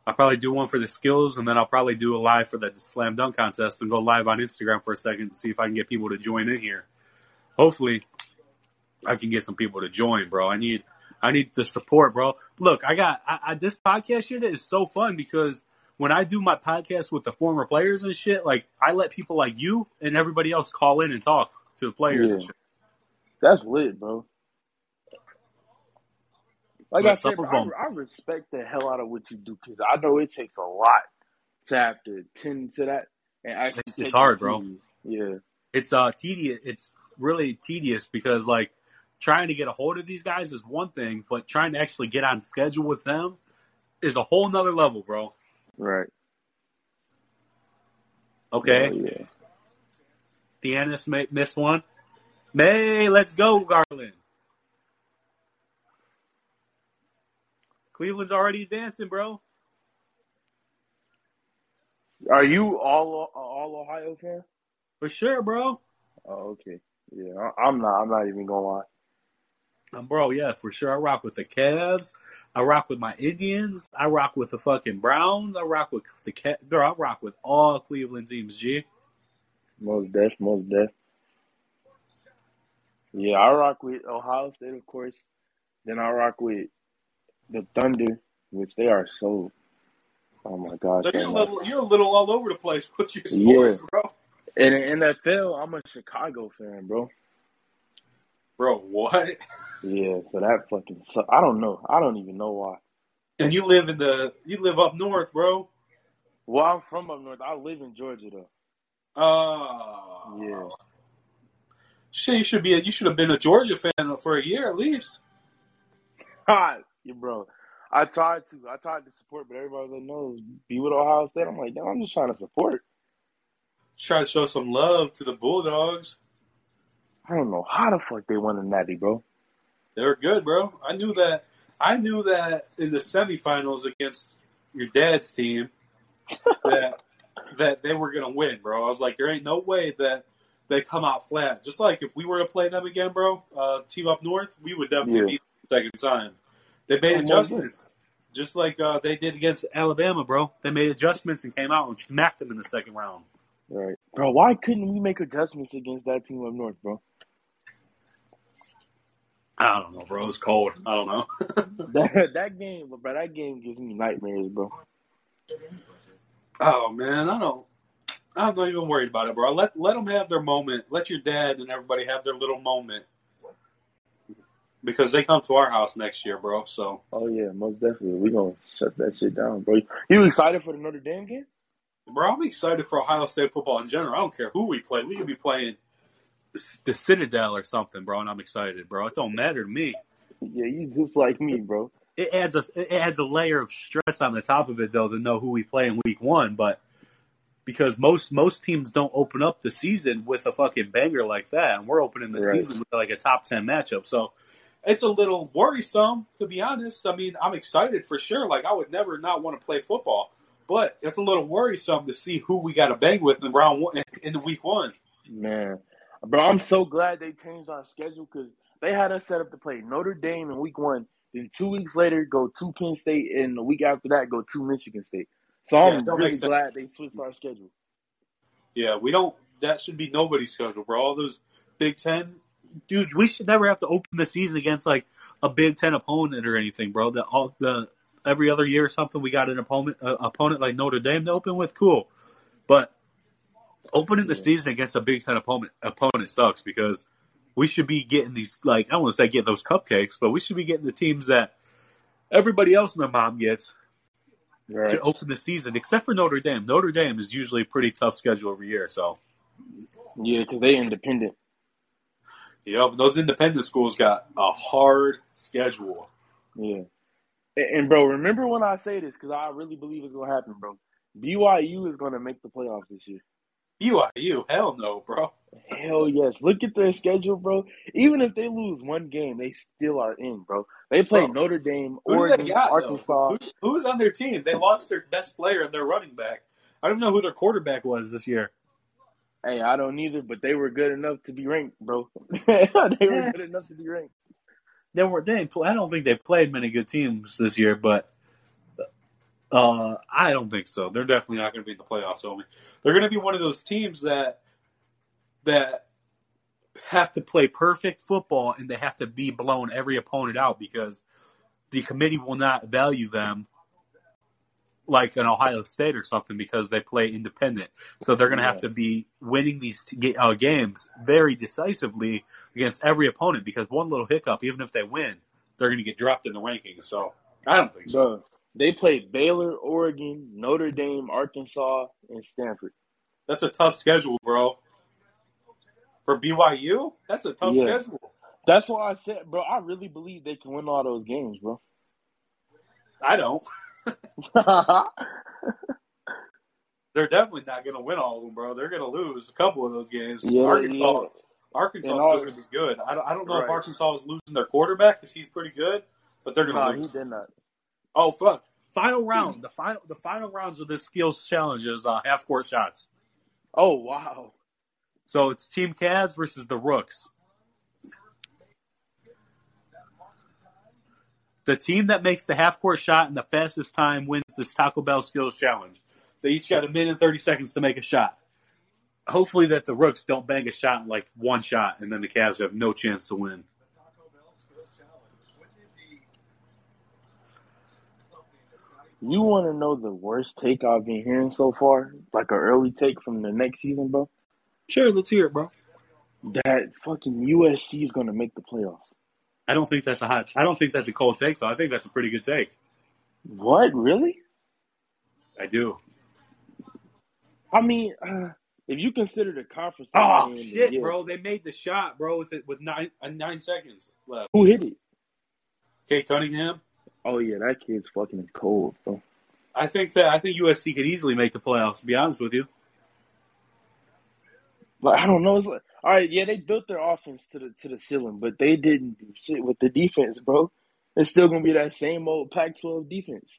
Speaker 1: I'll probably do one for the skills, and then I'll probably do a live for the slam dunk contest, and go live on Instagram for a second and see if I can get people to join in here. Hopefully, I can get some people to join, bro. I need, I need the support, bro. Look, I got I, I, this podcast shit is so fun because when I do my podcast with the former players and shit, like I let people like you and everybody else call in and talk to the players and
Speaker 4: Yeah.
Speaker 1: shit.
Speaker 4: That's lit, bro. Like I said, bro, I, I respect the hell out of what you do because I know it takes a lot to have to tend to that and actually.
Speaker 1: It's- it's hard, bro.
Speaker 4: Yeah,
Speaker 1: it's uh tedious it's really tedious because like trying to get a hold of these guys is one thing but trying to actually get on schedule with them is a whole nother level bro
Speaker 4: right.
Speaker 1: okay
Speaker 4: Oh, yeah.
Speaker 1: Deanna ma- missed one may let's go garland cleveland's already advancing bro
Speaker 4: Are you all all Ohio fan?
Speaker 1: for sure bro
Speaker 4: Oh, okay. Yeah, I'm not. I'm not even gonna lie.
Speaker 1: Um, bro, yeah, for sure. I rock with the Cavs. I rock with my Indians. I rock with the fucking Browns. I rock with the Cat. Bro, I rock with all Cleveland teams. G.
Speaker 4: Most death, most death. Yeah, I rock with Ohio State, of course. Then I rock with the Thunder, which they are so. Oh my gosh!
Speaker 1: So you're a little, you're a little all over the place with your
Speaker 4: Yeah.
Speaker 1: bro.
Speaker 4: And in NFL, I'm a Chicago fan, bro.
Speaker 1: Bro, what?
Speaker 4: Yeah, so that fucking. Su- I don't know. I don't even know why.
Speaker 1: And you live in the, you live up north, bro.
Speaker 4: Well, I'm from up north. I live in Georgia though.
Speaker 1: Oh,
Speaker 4: Yeah.
Speaker 1: Shit, you should be. A, you should have been a Georgia fan for a year at least.
Speaker 4: Hi, yeah, bro. I tried to. I tried to support, but everybody that knows be with Ohio State. I'm like, damn, I'm just trying to support.
Speaker 1: Try to show some love to the Bulldogs.
Speaker 4: I don't know how the fuck they won a natty, bro.
Speaker 1: They were good, bro. I knew that. I knew that in the semifinals against your dad's team that that they were gonna win, bro. I was like, there ain't no way that they come out flat. Just like if we were to play them again, bro, uh, team up north, we would definitely
Speaker 4: Yeah.
Speaker 1: beat them the second time. They made
Speaker 4: Oh,
Speaker 1: adjustments, just like uh, they did against Alabama, bro. They made adjustments and came out and smacked them in the second round.
Speaker 4: Right, bro. Why couldn't we make adjustments against that team up north, bro?
Speaker 1: I don't know, bro. It's cold. I don't know.
Speaker 4: That that game, bro. That game gives me nightmares, bro.
Speaker 1: Oh man, I don't. I'm not even worried about it, bro. Let let them have their moment. Let your dad and everybody have their little moment because they come to our house next year, bro. So,
Speaker 4: Oh yeah, most definitely. We gonna shut that shit down, bro. You excited for the Notre Dame game?
Speaker 1: Bro, I'm excited for Ohio State football in general. I don't care who we play. We could be playing the Citadel or something, bro, and I'm excited, bro. It don't matter to me.
Speaker 4: Yeah, you just like me, bro.
Speaker 1: It adds a it adds a layer of stress on the top of it though to know who we play in week one, but because most most teams don't open up the season with a fucking banger like that, and we're opening the
Speaker 4: Right.
Speaker 1: season with like a top ten matchup. So it's a little worrisome, to be honest. I mean, I'm excited for sure. Like I would never not want to play football, but it's a little worrisome to see who we got to bang with in round one in the week one.
Speaker 4: Man, bro, I'm so glad they changed our schedule because they had us set up to play Notre Dame in week one. Then two weeks later, go to Penn State, and the week after that, go to Michigan State. So
Speaker 1: Yeah,
Speaker 4: I'm really glad they switched our schedule.
Speaker 1: Yeah, we don't. That should be nobody's schedule, bro. All those Big Ten, dude. We should never have to open the season against like a Big Ten opponent or anything, bro. The all the every other year or something, we got an opponent uh, opponent like Notre Dame to open with. Cool, but opening the season against a Big Ten opponent opponent sucks because we should be getting these like I don't want to say get those cupcakes, but we should be getting the teams that everybody else in their mom gets
Speaker 4: Right.
Speaker 1: to open the season, except for Notre Dame. Notre Dame is usually a pretty tough schedule every year, so.
Speaker 4: Yeah, because they independent.
Speaker 1: Yep, those independent schools got a hard schedule.
Speaker 4: Yeah. And, bro, remember when I say this because I really believe it's gonna happen, bro. BYU is gonna make the playoffs this year.
Speaker 1: BYU, hell no, bro.
Speaker 4: Hell yes. Look at their schedule, bro. Even if they lose one game, they still are in, bro. They play
Speaker 1: Bro,
Speaker 4: Notre Dame, Oregon,
Speaker 1: got?
Speaker 4: Arkansas.
Speaker 1: Who, who's on their team? They lost their best player and their running back. I don't know who their quarterback was this year.
Speaker 4: Hey, I don't either, but they were good enough to be ranked, bro. they were good enough to be ranked.
Speaker 1: They were. They I don't think they played many good teams this year, but uh, I don't think so. They're definitely not going to be in the playoffs. Only they're going to be one of those teams that that have to play perfect football and they have to be blown every opponent out because the committee will not value them like an Ohio State or something because they play independent. So they're going to have to be winning these t- uh, games very decisively against every opponent because one little hiccup, even if they win, they're going to get dropped in the rankings. So I don't think so.
Speaker 4: Bro, they played Baylor, Oregon, Notre Dame, Arkansas, and Stanford.
Speaker 1: That's a tough schedule, bro. For BYU, that's a tough
Speaker 4: Yeah.
Speaker 1: schedule.
Speaker 4: That's why I said, bro, I really believe they can win all those games, bro.
Speaker 1: I don't. They're definitely not going to win all of them, bro. They're going to lose a couple of those games.
Speaker 4: Yeah,
Speaker 1: Arkansas,
Speaker 4: yeah.
Speaker 1: Arkansas is going to be good. I don't, I don't know if Arkansas is losing their quarterback because he's pretty good, but they're going to
Speaker 4: Nah,
Speaker 1: lose.
Speaker 4: he did not.
Speaker 1: Oh fuck! Final round. The final. The final rounds of this skills challenge is uh, half court shots.
Speaker 4: Oh wow.
Speaker 1: So it's Team Cavs versus the Rooks. The team that makes the half court shot in the fastest time wins this Taco Bell skills challenge. They each got a minute and thirty seconds to make a shot. Hopefully that the Rooks don't bang a shot in like one shot and then the Cavs have no chance to win.
Speaker 4: You want to know the worst take I've been hearing so far? Like an early take from the next season, bro.
Speaker 1: Sure, let's hear it, bro.
Speaker 4: That fucking USC is gonna make the playoffs.
Speaker 1: I don't think that's a hot. I don't think that's a cold take though. I think that's a pretty good take.
Speaker 4: What? Really?
Speaker 1: I do.
Speaker 4: I mean, uh, if you consider the conference.
Speaker 1: Oh shit,
Speaker 4: yeah.
Speaker 1: bro! They made the shot, bro, with it with nine uh, nine seconds left.
Speaker 4: Who hit it?
Speaker 1: Cade Cunningham.
Speaker 4: Oh yeah, that kid's fucking cold, bro.
Speaker 1: I think that I think USC could easily make the playoffs. To be honest with you,
Speaker 4: But I don't know. It's like, all right, yeah, they built their offense to the to the ceiling, but they didn't do shit with the defense, bro. It's still gonna be that same old Pac-12 defense.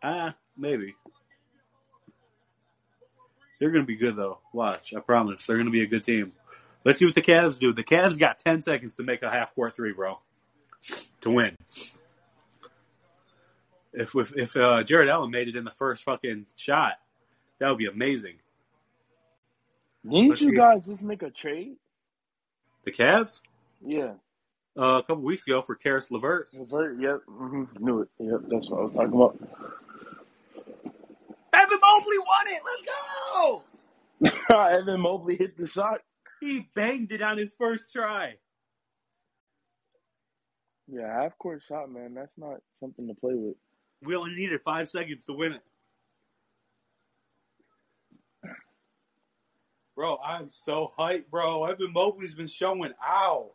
Speaker 1: ah, maybe they're gonna be good though. Watch, I promise, they're gonna be a good team. Let's see what the Cavs do. The Cavs got ten seconds to make a half court three, bro, to win. If if, if uh, Jarrett Allen made it in the first fucking shot, that would be amazing.
Speaker 4: Didn't
Speaker 1: Let's
Speaker 4: you
Speaker 1: see.
Speaker 4: guys just make a trade?
Speaker 1: The Cavs
Speaker 4: Yeah,
Speaker 1: uh, a couple weeks ago for Caris LeVert.
Speaker 4: LeVert. Yep, hmm knew it. Yep, that's what I was talking about.
Speaker 1: Evan Mobley won it. Let's go.
Speaker 4: Evan Mobley hit the shot.
Speaker 1: He banged it on his first try.
Speaker 4: Yeah, half court shot, man. That's not something to play with.
Speaker 1: We only needed five seconds to win it. Bro, I'm so hyped, bro. Evan Mobley's been showing out.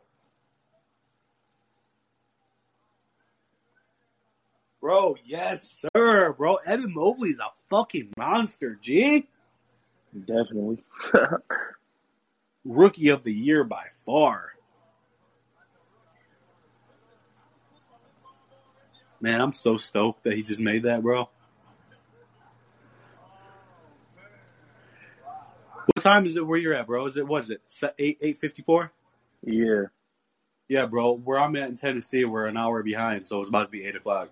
Speaker 1: Bro, yes, sir. Bro, Evan Mobley's a fucking monster, G.
Speaker 4: Definitely.
Speaker 1: Rookie of the year by far. Man, I'm so stoked that he just made that, bro. What time is it where you're at, bro? Is it what is it? Eight eight fifty four?
Speaker 4: yeah.
Speaker 1: Yeah, bro. Where I'm at in Tennessee, we're an hour behind, so it's about to be eight o'clock.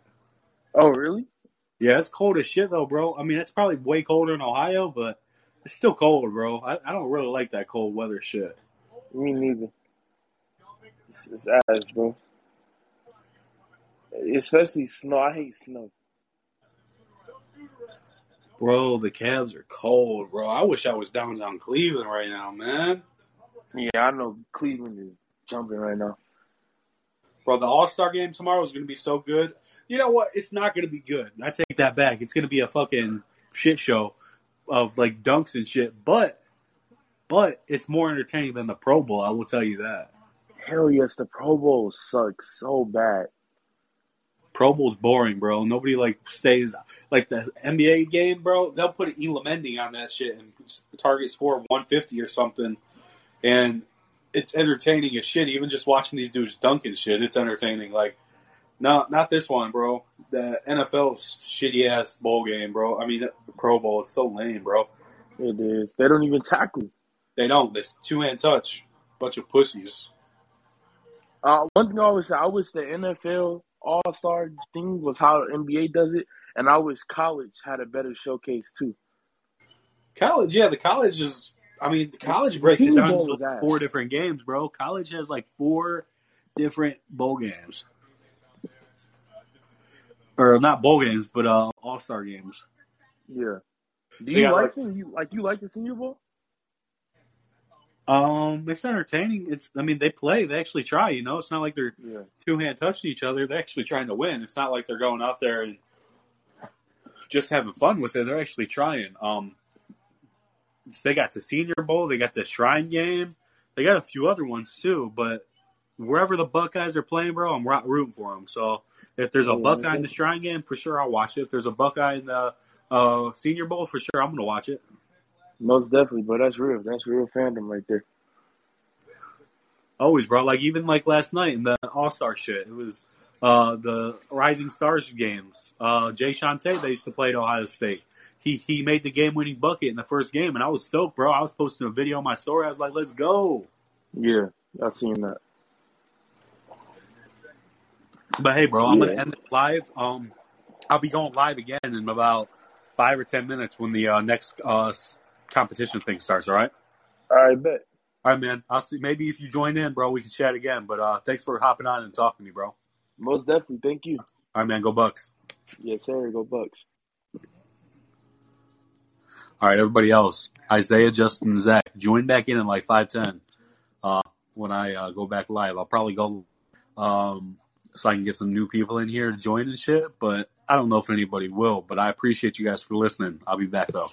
Speaker 4: Oh, really?
Speaker 1: Yeah, it's cold as shit though, bro. I mean, it's probably way colder in Ohio, but it's still cold, bro. I, I don't really like that cold weather shit.
Speaker 4: Me neither. It's, it's ass, bro. Especially snow. I hate snow.
Speaker 1: Bro, the Cavs are cold, bro. I wish I was downtown Cleveland right now, man.
Speaker 4: Yeah, I know Cleveland is jumping right now.
Speaker 1: Bro, the All Star game tomorrow is going to be so good. You know what? It's not going to be good. I take that back. It's going to be a fucking shit show of like dunks and shit. But, but it's more entertaining than the Pro Bowl. I will tell you that.
Speaker 4: Hell yes, the Pro Bowl sucks so bad.
Speaker 1: Pro Bowl's boring, bro. Nobody like stays like the NBA game, bro. They'll put Elam Ending on that shit and target score 150 or something, and it's entertaining as shit. Even just watching these dudes dunking shit, it's entertaining. Like, no, not this one, bro. The NFL shitty ass bowl game, bro. I mean, the Pro Bowl is so lame, bro.
Speaker 4: It is. They don't even tackle.
Speaker 1: They don't. It's two hand touch, bunch of pussies.
Speaker 4: Uh, one thing I always say, I wish the NFL All Star thing was how NBA does it, and I wish college had a better showcase too.
Speaker 1: College, yeah, the college is. I mean, the college breaks it down into four different games, bro. College has like four different bowl games, or not bowl games, but uh, all star games.
Speaker 4: Yeah. Do you like
Speaker 1: like-
Speaker 4: them? You like you like the Senior Bowl?
Speaker 1: Um, it's entertaining. It's. I mean, they play. They actually try. You know, it's not like they're
Speaker 4: Yeah.
Speaker 1: two hand touching each other. They're actually trying to win. It's not like they're going out there and just having fun with it. They're actually trying. Um, they got the Senior Bowl. They got the Shrine Game. They got a few other ones too. But wherever the Buckeyes are playing, bro, I'm rooting for them. So if there's a Buckeye in the Shrine Game, for sure I'll watch it. If there's a Buckeye in the uh, Senior Bowl, for sure I'm gonna watch it.
Speaker 4: Most definitely, but that's real. That's real fandom right there.
Speaker 1: Always, bro. Like even like last night in the All Star shit, it was uh, the Rising Stars games. Uh, Jae'Sean Tate, they used to play at Ohio State. He he made the game winning bucket in the first game, and I was stoked, bro. I was posting a video on my story. I was like, "Let's go!"
Speaker 4: Yeah, I seen that.
Speaker 1: But hey, bro, I'm gonna
Speaker 4: Yeah.
Speaker 1: end it live. Um, I'll be going live again in about five or ten minutes when the uh, next uh, competition thing starts. All right.
Speaker 4: All right, bet.
Speaker 1: All right, man. I'll see. Maybe if you join in, bro, we can chat again. But uh, thanks for hopping on and talking to me, bro.
Speaker 4: Most definitely. Thank you.
Speaker 1: All right, man. Go Bucks.
Speaker 4: Yes, sir. Go Bucks.
Speaker 1: All right, everybody else. Isaiah, Justin, Zach, join back in in like five ten. Uh, when I uh, go back live, I'll probably go um, so I can get some new people in here to join and shit. But I don't know if anybody will. But I appreciate you guys for listening. I'll be back though.